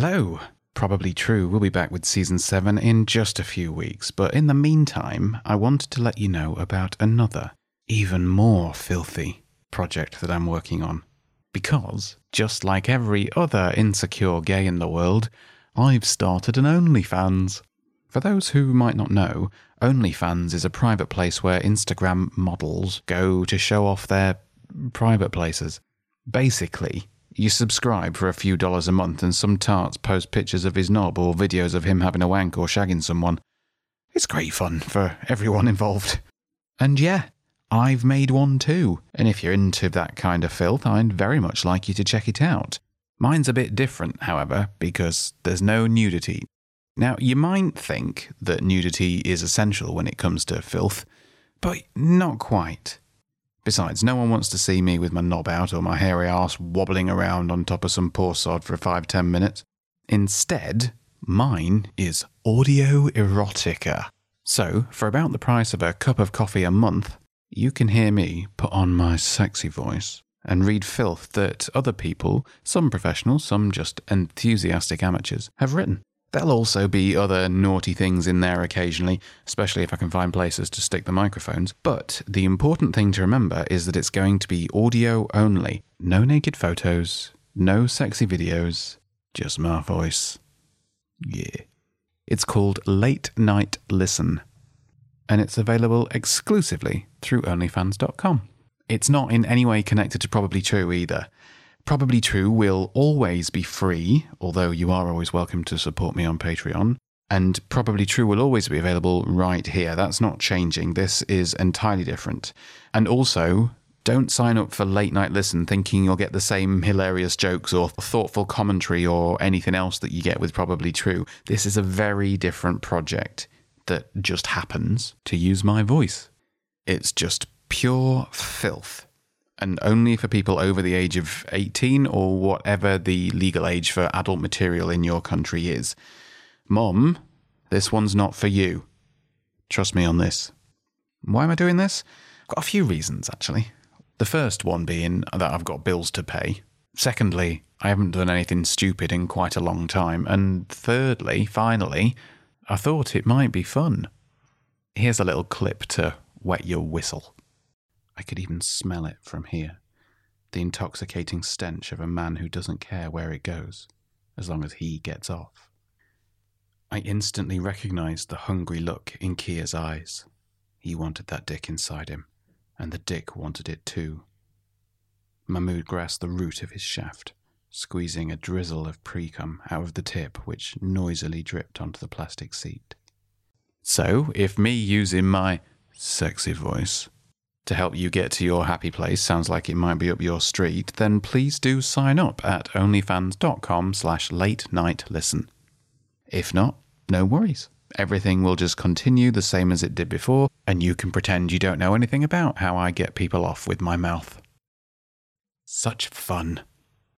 Hello. Probably True We'll be back with season 7 in just a few weeks, but in the meantime, I wanted to let you know about another, even more filthy project that I'm working on. Because, just like every other insecure gay in the world, I've started an OnlyFans. For those who might not know, OnlyFans is a private place where Instagram models go to show off their private places. Basically, you subscribe for a few dollars a month and some tarts post pictures of his knob or videos of him having a wank or shagging someone. It's great fun for everyone involved. And yeah, I've made one too, and if you're into that kind of filth, I'd very much like you to check it out. Mine's a bit different, however, because there's no nudity. Now, you might think that nudity is essential when it comes to filth, but not quite. Besides, no one wants to see me with my knob out or my hairy ass wobbling around on top of some poor sod for five, ten minutes. Instead, mine is audio erotica. So, for about the price of a cup of coffee a month, you can hear me put on my sexy voice and read filth that other people, some professionals, some just enthusiastic amateurs, have written. There'll also be other naughty things in there occasionally, especially if I can find places to stick the microphones. But the important thing to remember is that it's going to be audio only. No naked photos, no sexy videos, just my voice. Yeah. It's called Late Night Listen, and it's available exclusively through OnlyFans.com. It's not in any way connected to Probably True either. Probably True will always be free, although you are always welcome to support me on Patreon. And Probably True will always be available right here. That's not changing. This is entirely different. And also, don't sign up for Late Night Listen thinking you'll get the same hilarious jokes or thoughtful commentary or anything else that you get with Probably True. This is a very different project that just happens to use my voice. It's just pure filth and only for people over the age of 18 or whatever the legal age for adult material in your country is. Mom, this one's not for you. Trust me on this. Why am I doing this? I've got a few reasons, actually. The first one being that I've got bills to pay. Secondly, I haven't done anything stupid in quite a long time. And thirdly, finally, I thought it might be fun. Here's a little clip to wet your whistle. I could even smell it from here. The intoxicating stench of a man who doesn't care where it goes, as long as he gets off. I instantly recognized the hungry look in Kia's eyes. He wanted that dick inside him, and the dick wanted it too. Mahmoud grasped the root of his shaft, squeezing a drizzle of precum out of the tip which noisily dripped onto the plastic seat. So, if me using my sexy voice to help you get to your happy place sounds like it might be up your street, then please do sign up at onlyfans.com slash late night listen. If not, no worries. Everything will just continue the same as it did before, and you can pretend you don't know anything about how I get people off with my mouth. Such fun.